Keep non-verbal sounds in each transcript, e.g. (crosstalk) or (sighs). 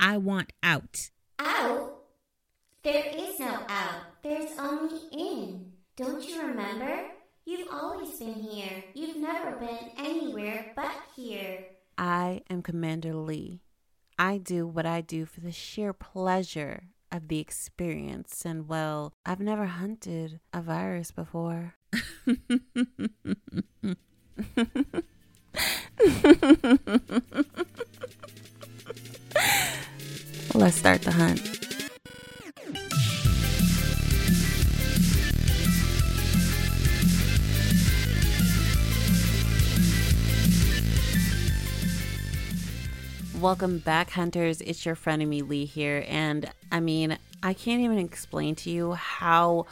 I want out. Out? There is no out. There's only in. Don't you remember? You've always been here. You've never been anywhere but here. I am Commander Lee. I do what I do for the sheer pleasure of the experience. And well, I've never hunted a virus before. (laughs) Let's start the hunt. Welcome back, hunters. It's your friend me Lee here. And I mean, I can't even explain to you how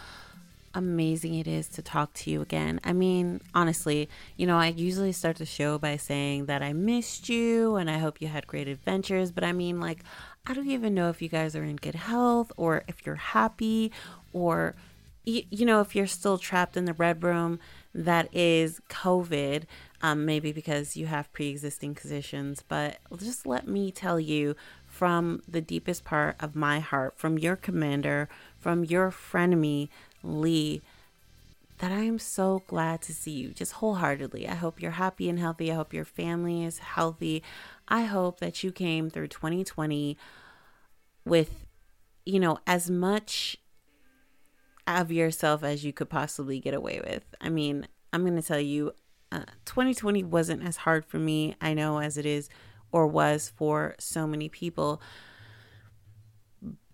amazing it is to talk to you again. I mean, honestly, you know, I usually start the show by saying that I missed you and I hope you had great adventures. But I mean, like, I don't even know if you guys are in good health or if you're happy or, you know, if you're still trapped in the red room that is COVID um, maybe because you have pre existing conditions. But just let me tell you from the deepest part of my heart, from your commander, from your frenemy, Lee, that I am so glad to see you just wholeheartedly. I hope you're happy and healthy. I hope your family is healthy. I hope that you came through 2020 with, you know, as much of yourself as you could possibly get away with. I mean, I'm going to tell you, uh, 2020 wasn't as hard for me, I know, as it is or was for so many people.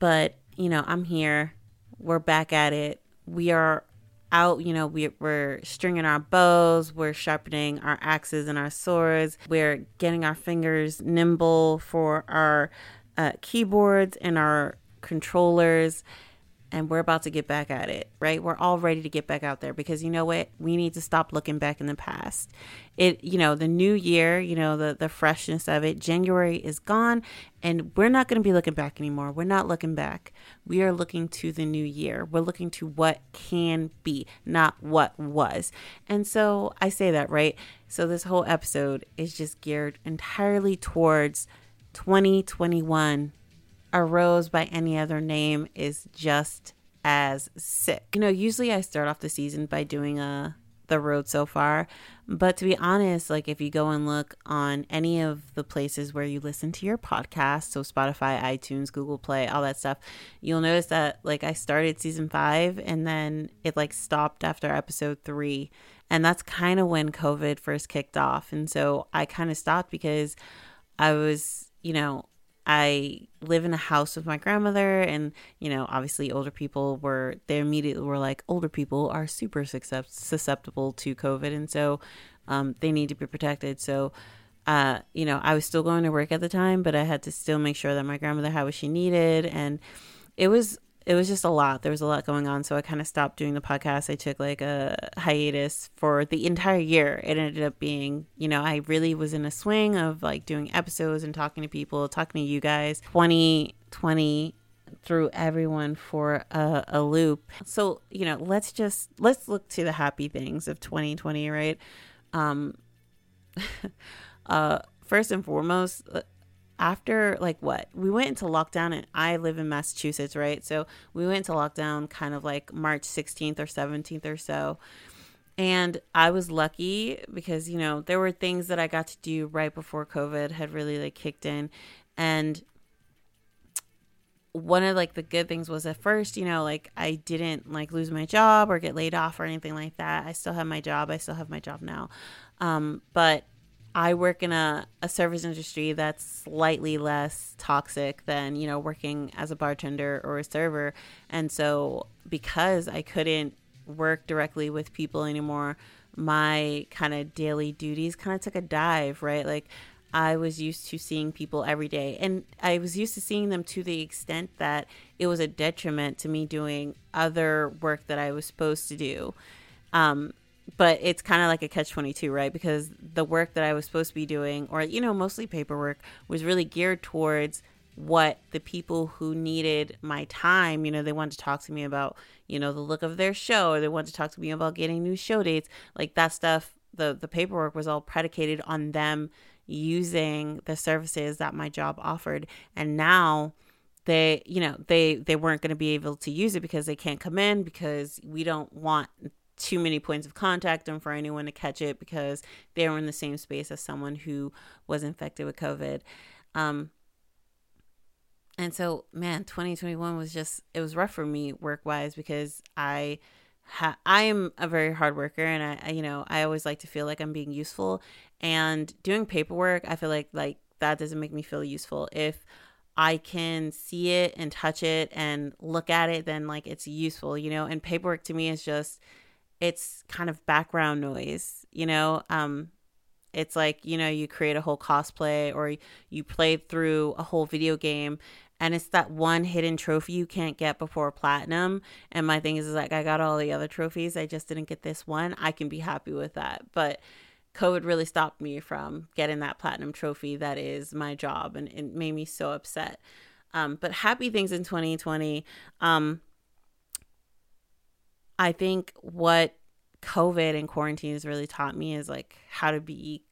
But, you know, I'm here. We're back at it. We are out, you know, we, we're stringing our bows, we're sharpening our axes and our swords, we're getting our fingers nimble for our uh, keyboards and our controllers and we're about to get back at it, right? We're all ready to get back out there because you know what? We need to stop looking back in the past. It, you know, the new year, you know, the the freshness of it. January is gone and we're not going to be looking back anymore. We're not looking back. We are looking to the new year. We're looking to what can be, not what was. And so I say that, right? So this whole episode is just geared entirely towards 2021 a rose by any other name is just as sick. You know, usually I start off the season by doing a uh, the road so far, but to be honest, like if you go and look on any of the places where you listen to your podcast, so Spotify, iTunes, Google Play, all that stuff, you'll notice that like I started season 5 and then it like stopped after episode 3, and that's kind of when COVID first kicked off. And so I kind of stopped because I was, you know, I live in a house with my grandmother, and you know, obviously, older people were they immediately were like, older people are super susceptible to COVID, and so um, they need to be protected. So, uh, you know, I was still going to work at the time, but I had to still make sure that my grandmother had what she needed, and it was it was just a lot. There was a lot going on. So I kind of stopped doing the podcast. I took like a hiatus for the entire year. It ended up being, you know, I really was in a swing of like doing episodes and talking to people, talking to you guys. 2020 threw everyone for a, a loop. So, you know, let's just let's look to the happy things of 2020, right? Um (laughs) uh first and foremost, after like what? We went into lockdown and i live in massachusetts right? So we went into lockdown kind of like march 16th or 17th or so. And i was lucky because you know there were things that i got to do right before covid had really like kicked in. And one of like the good things was at first you know like i didn't like lose my job or get laid off or anything like that. I still have my job. I still have my job now. Um, but I work in a, a service industry that's slightly less toxic than, you know, working as a bartender or a server. And so because I couldn't work directly with people anymore, my kind of daily duties kind of took a dive, right? Like I was used to seeing people every day and I was used to seeing them to the extent that it was a detriment to me doing other work that I was supposed to do. Um, but it's kind of like a catch 22 right because the work that i was supposed to be doing or you know mostly paperwork was really geared towards what the people who needed my time you know they wanted to talk to me about you know the look of their show or they wanted to talk to me about getting new show dates like that stuff the the paperwork was all predicated on them using the services that my job offered. And now they, you know, they they weren't going to be able to use it because they can't come in because we don't want too many points of contact and for anyone to catch it because they were in the same space as someone who was infected with COVID. Um, and so, man, 2021 was just, it was rough for me work wise because I, I am a very hard worker and I, you know, I always like to feel like I'm being useful and doing paperwork. I feel like, like that doesn't make me feel useful. If I can see it and touch it and look at it, then like it's useful, you know, and paperwork to me is just, it's kind of background noise, you know, um, it's like you know you create a whole cosplay or you play through a whole video game and it's that one hidden trophy you can't get before platinum. And my thing is, is like i got all the other trophies i just didn't get this one. I can be happy with that. But covid really stopped me from getting that platinum trophy that is my job and it made me so upset. Um, but happy things in 2020 um, i think what covid and quarantine has really taught me is like how to be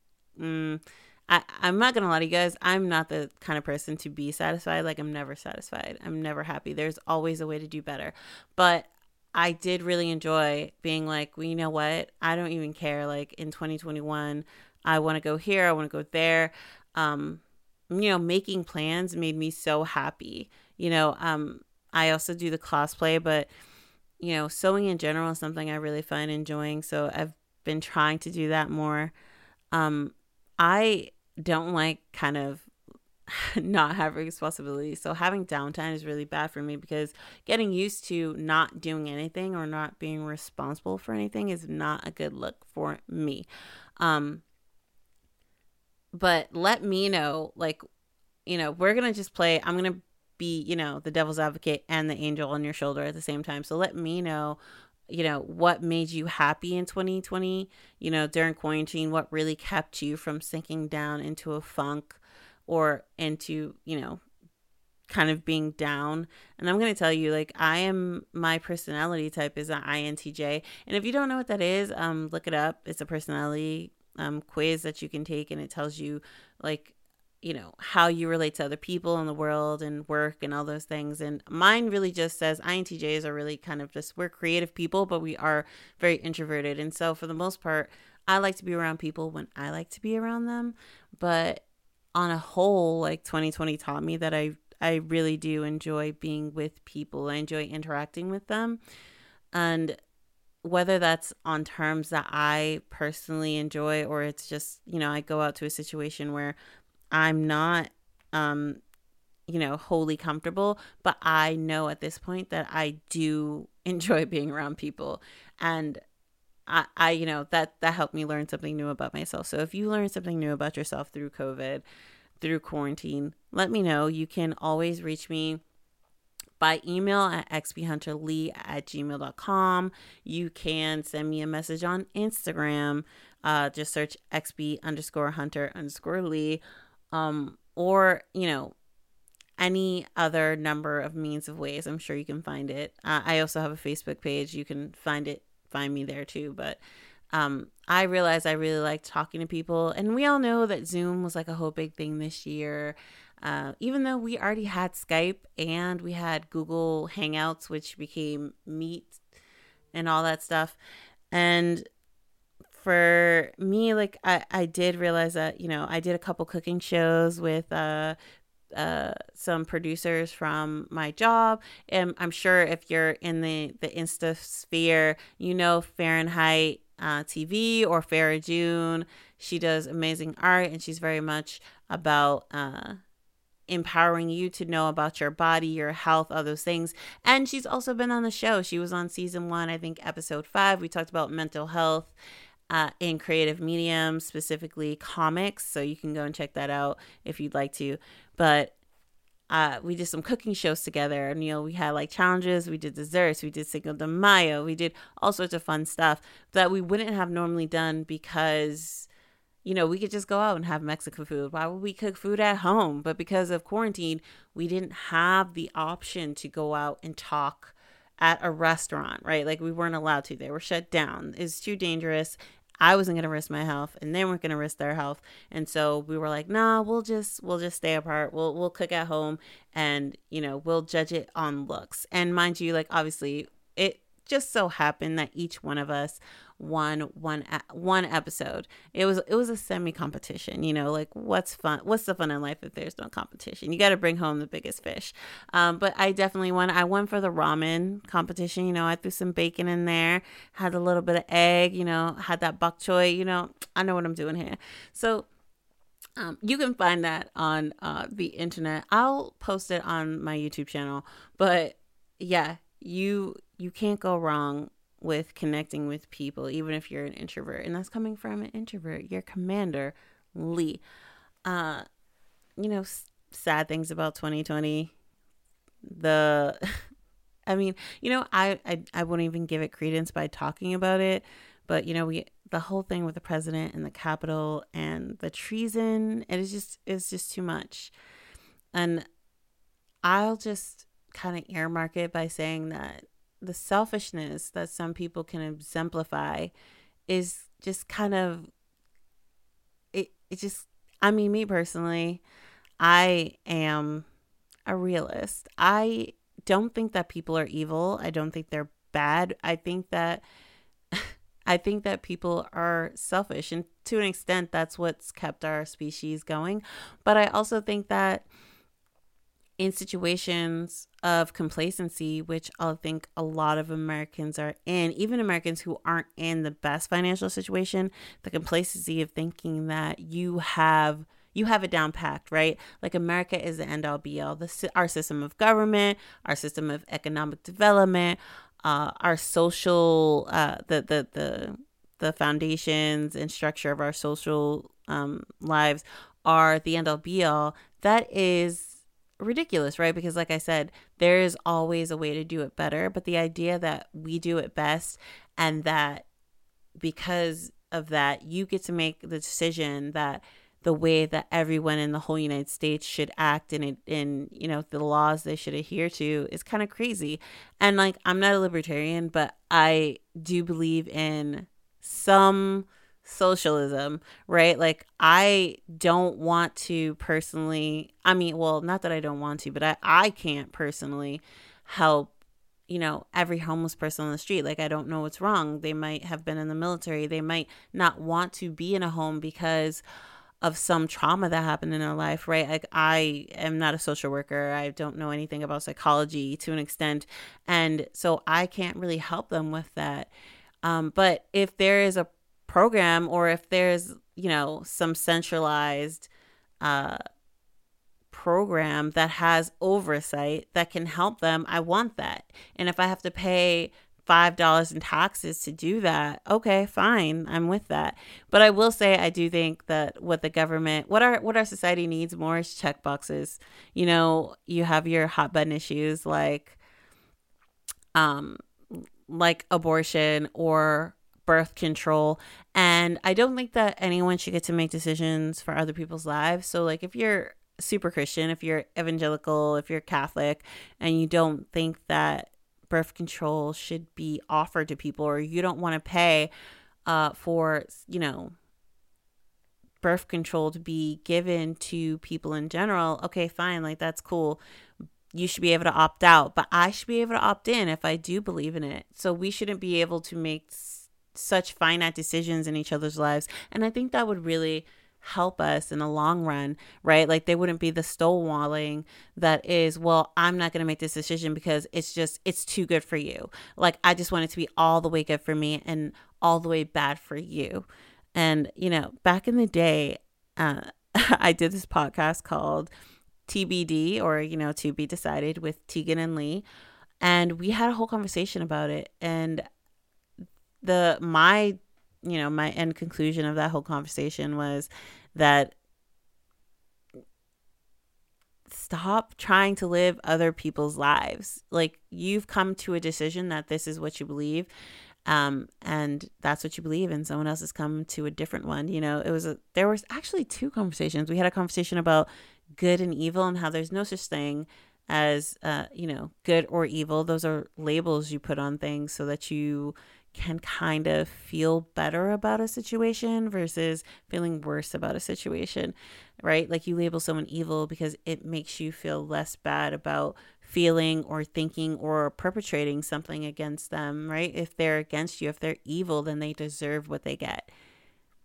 mm, I, I'm not gonna lie to you guys. I'm not the kind of person to be satisfied. Like I'm never satisfied. I'm never happy. There's always a way to do better. But I did really enjoy being like, well, you know what? I don't even care. Like in 2021, I want to go here. I want to go there. Um, you know, making plans made me so happy. You know, um, I also do the cosplay, but you know, sewing in general is something I really find enjoying. So I've been trying to do that more. Um, I don't like kind of (laughs) not having responsibility. So having downtime is really bad for me because getting used to not doing anything or not being responsible for anything is not a good look for me. Um but let me know like you know, we're going to just play I'm going to be, you know, the devil's advocate and the angel on your shoulder at the same time. So let me know you know, what made you happy in 2020, you know, during quarantine, what really kept you from sinking down into a funk or into, you know, kind of being down. And I'm going to tell you, like, I am, my personality type is an INTJ. And if you don't know what that is, um, look it up. It's a personality um, quiz that you can take, and it tells you, like, you know, how you relate to other people in the world and work and all those things. And mine really just says INTJs are really kind of just, we're creative people, but we are very introverted. And so for the most part, I like to be around people when I like to be around them. But on a whole, like 2020 taught me that I, I really do enjoy being with people. I enjoy interacting with them. And whether that's on terms that I personally enjoy or it's just, you know, I go out to a situation where I'm not um you know wholly comfortable but i know at this point that i do (laughs) enjoy being around people and I, I you know that that helped me learn something new about myself so if you learn something new about yourself through covid through quarantine let me know you can always reach me by email at xphunterlee at gmail.com. You can send me a message on Instagram. Uh, just search xp underscore hunter underscore lee um, or you know any other number of means of ways i'm sure you can find it. Uh, i also have a facebook page. You can find it find me there too. But um, i realized i really like talking to people. And we all know that zoom was like a whole big thing this year. Uh, even though we already had skype and we had google hangouts which became meet and all that stuff. And for me, like I, I did realize that, you know, I did a couple cooking shows with uh uh, some producers from my job. And I'm sure if you're in the, the Insta sphere, you know Fahrenheit uh, TV or Farah June. She does amazing art and she's very much about uh, empowering you to know about your body, your health, all those things. And she's also been on the show. She was on season one, I think episode five. We talked about mental health uh, in creative medium, specifically comics. So you can go and check that out if you'd like to. But uh, we did some cooking shows together. And, you know, we had like challenges, we did desserts, we did Cinco de Mayo, we did all sorts of fun stuff that we wouldn't have normally done because, you know, we could just go out and have Mexican food. Why would we cook food at home? But because of quarantine, we didn't have the option to go out and talk at a restaurant, right? Like we weren't allowed to. They were shut down. It's too dangerous. I wasn't to risk my health and they weren't to risk their health. And so we were like, nah, we'll just, we'll just stay apart. We'll, we'll cook at home and, you know, we'll judge it on looks. And mind you, like, obviously it just so happened that each one of us won one one episode. It was it was a semi competition. You know, like what's fun? What's the fun in life if there's no competition? You got to bring home the biggest fish. Um, but I definitely won. I won for the ramen competition. You know, I threw some bacon in there, had a little bit of egg. You know, had that bok choy. You know, I know what I'm doing here. So. Um, you can find that on uh, the internet. I'll post it on my YouTube channel. But yeah, you you can't go wrong with connecting with people, even if you're an introvert. And that's coming from an introvert, your commander, Lee. Uh, you know, s- sad things about 2020. The, (laughs) I mean, you know, I, I, I wouldn't even give it credence by talking about it. But, you know, we, the whole thing with the president and the Capitol and the treason, it is just, it's just too much. And I'll just kind of earmark it by saying that the selfishness that some people can exemplify is just kind of it it just I mean me personally I am a realist. I don't think that people are evil. I don't think they're bad. I think that (laughs) I think that people are selfish and to an extent that's what's kept our species going. But I also think that in situations of complacency, which I think a lot of Americans are in, even Americans who aren't in the best financial situation, the complacency of thinking that you have you have it down packed, right? Like America is the end all be all. The, our system of government, our system of economic development, uh, our social, uh, the the the the foundations and structure of our social um, lives are the end all be all. That is ridiculous, right? Because, like I said, there is always a way to do it better. But the idea that we do it best and that because of that, you get to make the decision that the way that everyone in the whole United States should act and in, you know the laws they should adhere to is kind of crazy. And like I'm not a libertarian, but I do believe in some socialism, right? Like I don't want to personally I mean, well, not that I don't want to, but I I can't personally help you know every homeless person on the street. Like i don't know what's wrong. They might have been in the military. They might not want to be in a home because of some trauma that happened in their life right? Like i am not a social worker. I don't know anything about psychology to an extent. And so i can't really help them with that. Um, but if there is a program or if there's, you know, some centralized uh, program that has oversight that can help them, I want that. And if I have to pay $5 in taxes to do that, okay, fine, I'm with that. But I will say I do think that what the government, what our what our society needs more is check boxes. You know, you have your hot button issues like um like abortion or birth control. And I don't think that anyone should get to make decisions for other people's lives. So, like, if you're super Christian, if you're evangelical, if you're Catholic, and you don't think that birth control should be offered to people, or you don't want to pay uh, for, you know, birth control to be given to people in general, okay, fine, like that's cool. You should be able to opt out, but I should be able to opt in if I do believe in it. So we shouldn't be able to make such finite decisions in each other's lives. And I think that would really help us in the long run, right? Like they wouldn't be the stonewalling that is, well, I'm not going to make this decision because it's just, it's too good for you. Like I just want it to be all the way good for me and all the way bad for you. And, you know, back in the day, uh, (laughs) I did this podcast called TBD or, you know, To Be Decided with Tegan and Lee. And we had a whole conversation about it. And the my you know my end conclusion of that whole conversation was that stop trying to live other people's lives. Like you've come to a decision that this is what you believe um and that's what you believe and someone else has come to a different one. You know it was a there was actually two conversations. We had a conversation about good and evil and how there's no such thing as uh you know good or evil. Those are labels you put on things so that you can kind of feel better about a situation versus feeling worse about a situation, right? Like you label someone evil because it makes you feel less bad about feeling or thinking or perpetrating something against them, right? If they're against you, if they're evil, then they deserve what they get.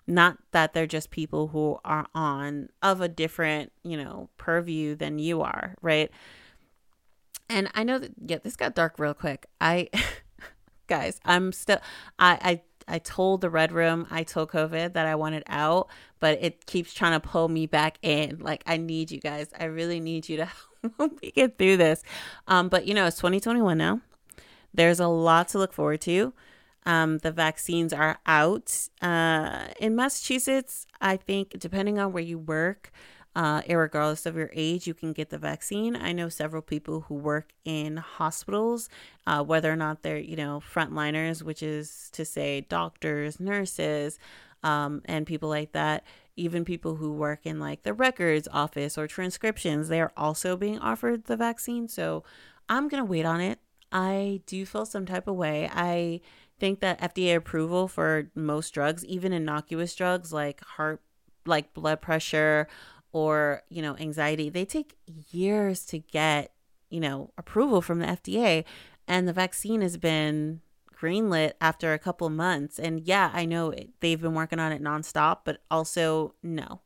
Not that they're just people who are on of a different, you know, purview than you are, right? And I know that yeah, this got dark real quick. I (laughs) guys, I'm still I I I told the red room, I told COVID that I wanted out, but it keeps trying to pull me back in. Like I need you guys. I really need you to (laughs) help me get through this. Um, but you know, it's 2021 now. There's a lot to look forward to. Um, the vaccines are out. Uh, in Massachusetts, I think, depending on where you work, uh, regardless of your age, you can get the vaccine. I know several people who work in hospitals, uh, whether or not they're, you know, frontliners, which is to say doctors, nurses, um, and people like that. Even people who work in like the records office or transcriptions, they are also being offered the vaccine. So I'm going to wait on it. I do feel some type of way. I think that FDA approval for most drugs, even innocuous drugs like heart, like blood pressure, or, you know, anxiety, they take years to get, you know, approval from the FDA. And the vaccine has been greenlit after a couple months. And yeah, I know they've been working on it nonstop, but also no.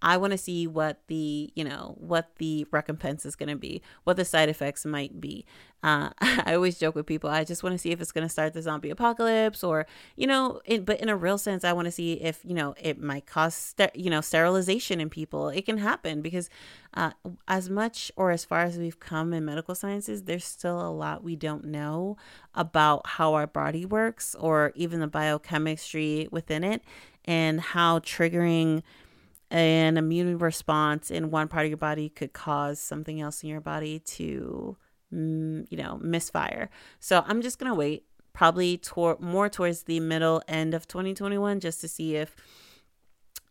I want to see what the, you know, what the recompense is going to be, what the side effects might be. Uh, (laughs) I always joke with people, I just want to see if it's going to start the zombie apocalypse or, you know, it, but in a real sense, I want to see if, you know, it might cause, you know, sterilization in people. It can happen because uh, as much or as far as we've come in medical sciences, there's still a lot we don't know about how our body works or even the biochemistry within it and how triggering an immune response in one part of your body could cause something else in your body to mm, you know misfire. So i'm just gonna wait probably tor- more towards the middle end of 2021 just to see if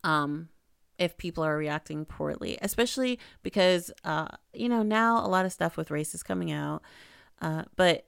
um if people are reacting poorly especially because uh you know now a lot of stuff with race is coming out uh but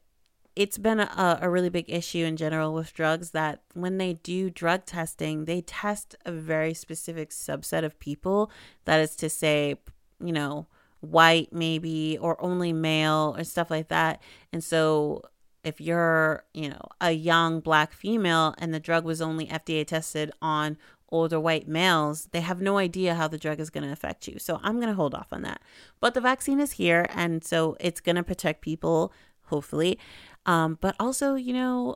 it's been a, a really big issue in general with drugs that when they do drug testing, they test a very specific subset of people. That is to say, you know, white maybe or only male or stuff like that. And so if you're, you know, a young black female and the drug was only FDA tested on older white males, they have no idea how the drug is going to affect you. So I'm going to hold off on that. But the vaccine is here and so it's going to protect people hopefully. Um, but also, you know,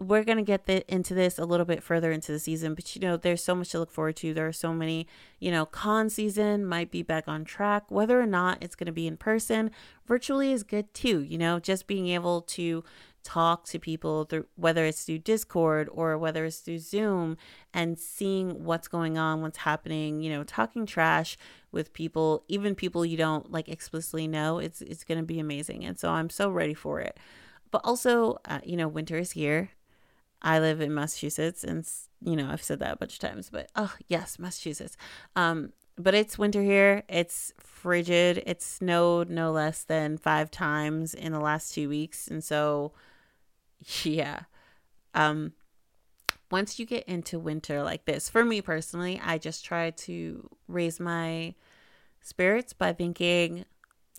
we're going to get the, into this a little bit further into the season, but you know, there's so much to look forward to. There are so many, you know, con season might be back on track. Whether or not it's going to be in person, virtually is good too. You know, just being able to talk to people through whether it's through Discord or whether it's through Zoom and seeing what's going on, what's happening, you know, talking trash with people, even people you don't like explicitly know, it's it's going to be amazing. And so I'm so ready for it. But also, uh, you know, winter is here. I live in Massachusetts, and you know I've said that a bunch of times. But oh yes, Massachusetts. Um, but it's winter here. It's frigid. It snowed no less than five times in the last two weeks, and so (laughs) yeah. Um, once you get into winter like this, for me personally, I just try to raise my spirits by thinking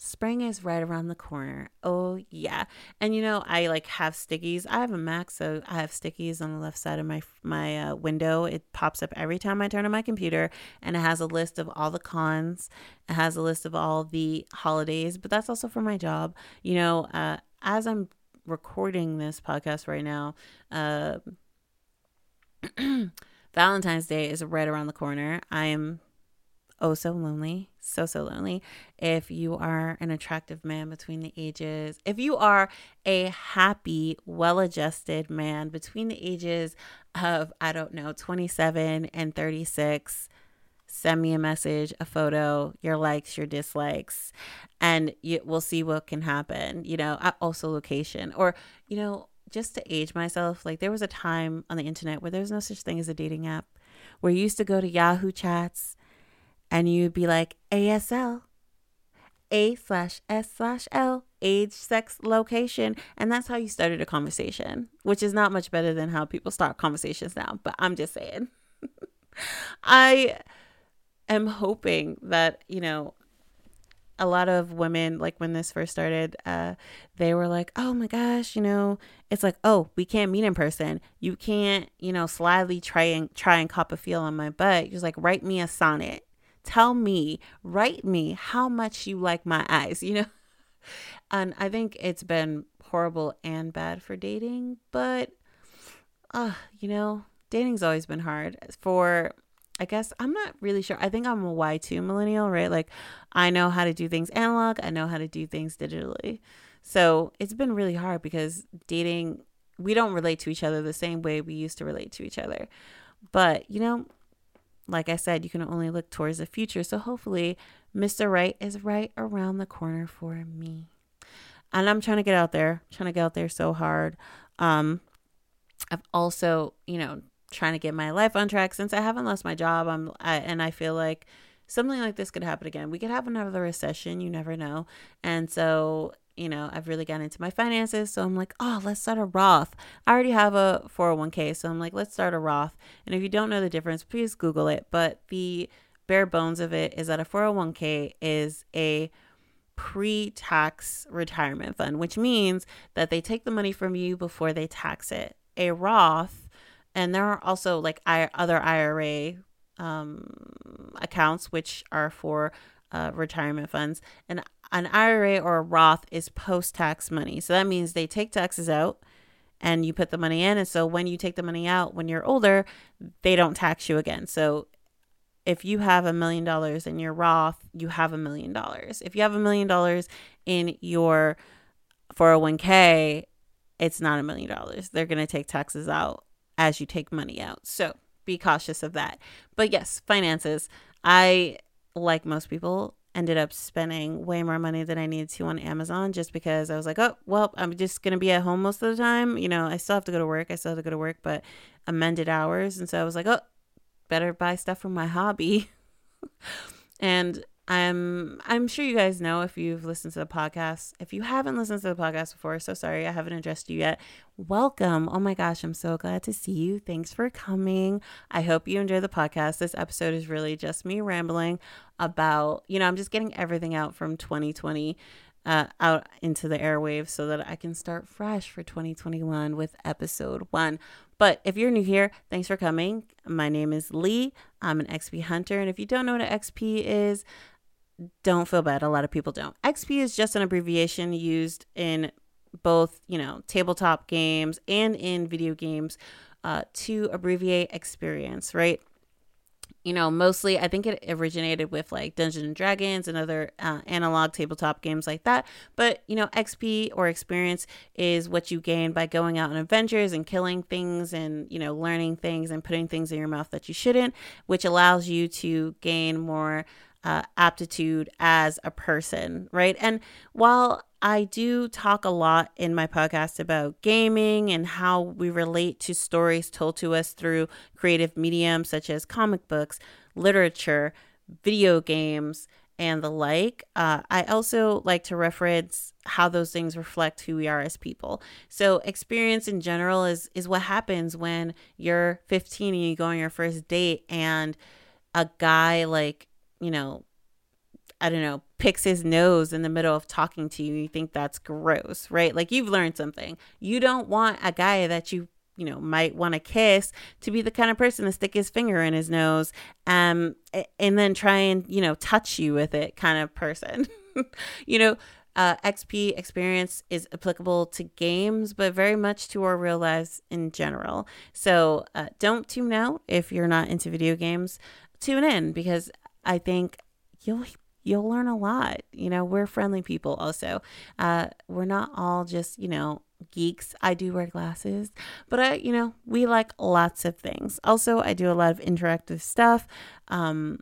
spring is right around the corner. Oh yeah. And you know, I like have stickies. I have a Mac, so I have stickies on the left side of my my uh, window. It pops up every time I turn on my computer and it has a list of all the cons. It has a list of all the holidays, but that's also for my job. You know, uh, as I'm recording this podcast right now, uh (clears throat) Valentine's Day is right around the corner. I am oh so lonely, so so lonely. If you are an attractive man between the ages, if you are a happy, well-adjusted man between the ages of I don't know, 27 and 36, send me a message, a photo, your likes, your dislikes, and you, we'll see what can happen. You know, also location or you know, just to age myself, like there was a time on the internet where there was no such thing as a dating app, where you used to go to Yahoo chats and you'd be like ASL, A slash S slash L, age, sex, location, and that's how you started a conversation, which is not much better than how people start conversations now. But I'm just saying. (laughs) I am hoping that, you know, a lot of women like when this first started uh they were like oh my gosh you know it's like oh we can't meet in person you can't you know slyly try and try and cop a feel on my butt just like write me a sonnet tell me write me how much you like my eyes you know (laughs) and i think it's been horrible and bad for dating but uh you know dating's always been hard for I guess I'm not really sure. I think I'm a Y2 millennial, right? Like I know how to do things analog, I know how to do things digitally. So it's been really hard because dating, we don't relate to each other the same way we used to relate to each other. But, you know, like I said, you can only look towards the future. So hopefully, Mr. Right is right around the corner for me. And I'm trying to get out there, trying to get out there so hard. Um, I've also, you know, trying to get my life on track since I haven't lost my job. I'm I, and I feel like something like this could happen again. We could have another recession, you never know. And so, you know, I've really gotten into my finances, so I'm like, "Oh, let's start a Roth." I already have a 401k, so I'm like, "Let's start a Roth." And if you don't know the difference, please google it, but the bare bones of it is that a 401k is a pre-tax retirement fund, which means that they take the money from you before they tax it. A Roth and there are also like other IRA um, accounts which are for uh, retirement funds. And an IRA or a Roth is post tax money. So that means they take taxes out and you put the money in. And so when you take the money out when you're older, they don't tax you again. So if you have a million dollars in your Roth, you have a million dollars. If you have a million dollars in your 401k, it's not a million dollars. They're going to take taxes out as you take money out. So be cautious of that. But yes, finances. I, like most people, ended up spending way more money than I needed to on Amazon just because I was like, oh, well, I'm just going to be at home most of the time. You know, I still have to go to work. I still have to go to work, but amended hours. And so I was like, oh, better buy stuff for my hobby. (laughs) and I'm I'm sure you guys know if you've listened to the podcast. If you haven't listened to the podcast before, so sorry I haven't addressed you yet. Welcome. Oh my gosh, I'm so glad to see you. Thanks for coming. I hope you enjoy the podcast. This episode is really just me rambling about, you know, I'm just getting everything out from 2020 uh, out into the airwaves so that I can start fresh for 2021 with episode one. But if you're new here, thanks for coming. My name is Lee. I'm an XP hunter. And if you don't know what an XP is, don't feel bad. A lot of people don't. XP is just an abbreviation used in both, you know, tabletop games and in video games uh, to abbreviate experience, right? You know, mostly I think it originated with like Dungeons and Dragons and other uh, analog tabletop games like that. But, you know, XP or experience is what you gain by going out on adventures and killing things and, you know, learning things and putting things in your mouth that you shouldn't, which allows you to gain more uh, aptitude as a person, right? And while I do talk a lot in my podcast about gaming and how we relate to stories told to us through creative mediums such as comic books, literature, video games, and the like. Uh, I also like to reference how those things reflect who we are as people. So experience in general is is what happens when you're 15 and you go on your first date and a guy like you know, I don't know, picks his nose in the middle of talking to you, you think that's gross, right? Like you've learned something. You don't want a guy that you, you know, might want to kiss to be the kind of person to stick his finger in his nose um and then try and, you know, touch you with it kind of person. (laughs) you know, uh, XP experience is applicable to games, but very much to our real lives in general. So uh, don't tune out if you're not into video games. Tune in because I think you'll you'll learn a lot. You know, we're friendly people also. Uh, we're not all just, you know, geeks. I do wear glasses, but I, you know, we like lots of things. Also, I do a lot of interactive stuff. Um,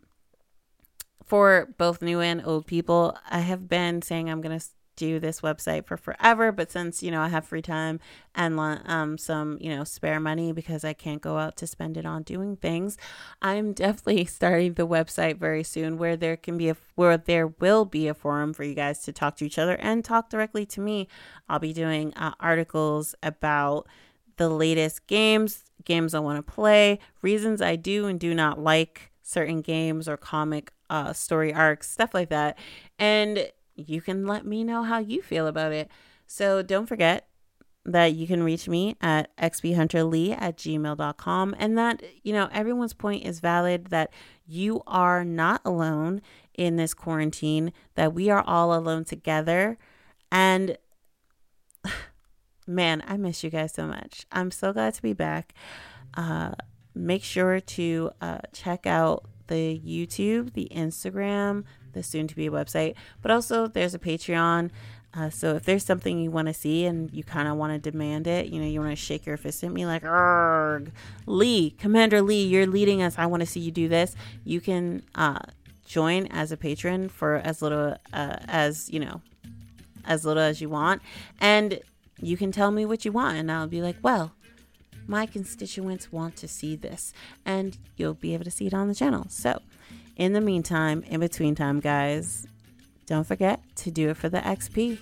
for both new and old people, I have been saying I'm going to do this website for forever, but since you know I have free time and um some you know spare money because I can't go out to spend it on doing things, I'm (laughs) definitely starting the website very soon where there can be a where there will be a forum for you guys to talk to each other and talk directly to me. I'll be doing uh, articles about the latest games, games I want to play, reasons I do and do not like certain games or comic uh, story arcs, stuff like that. And you can let me know how you feel about it. So don't forget that you can reach me at xphunterlee at gmail.com and that, you know, everyone's point is valid that you are not alone in this quarantine, that we are all alone together. And (sighs) man, I miss you guys so much. I'm so glad to be back. Uh, make sure to uh, check out the YouTube, the Instagram, the soon to be website, but also there's a Patreon. Uh, so if there's something you want to see and you kind of want to demand it, you know, you want to shake your fist at me like, Arg, Lee, Commander Lee, you're leading us. I want to see you do this. You can uh, join as a patron for as little uh, as, you know, as little as you want. And you can tell me what you want. And I'll be like, well, my constituents want to see this. And you'll be able to see it on the channel. So, in the meantime, in between time, guys, don't forget to do it for the XP.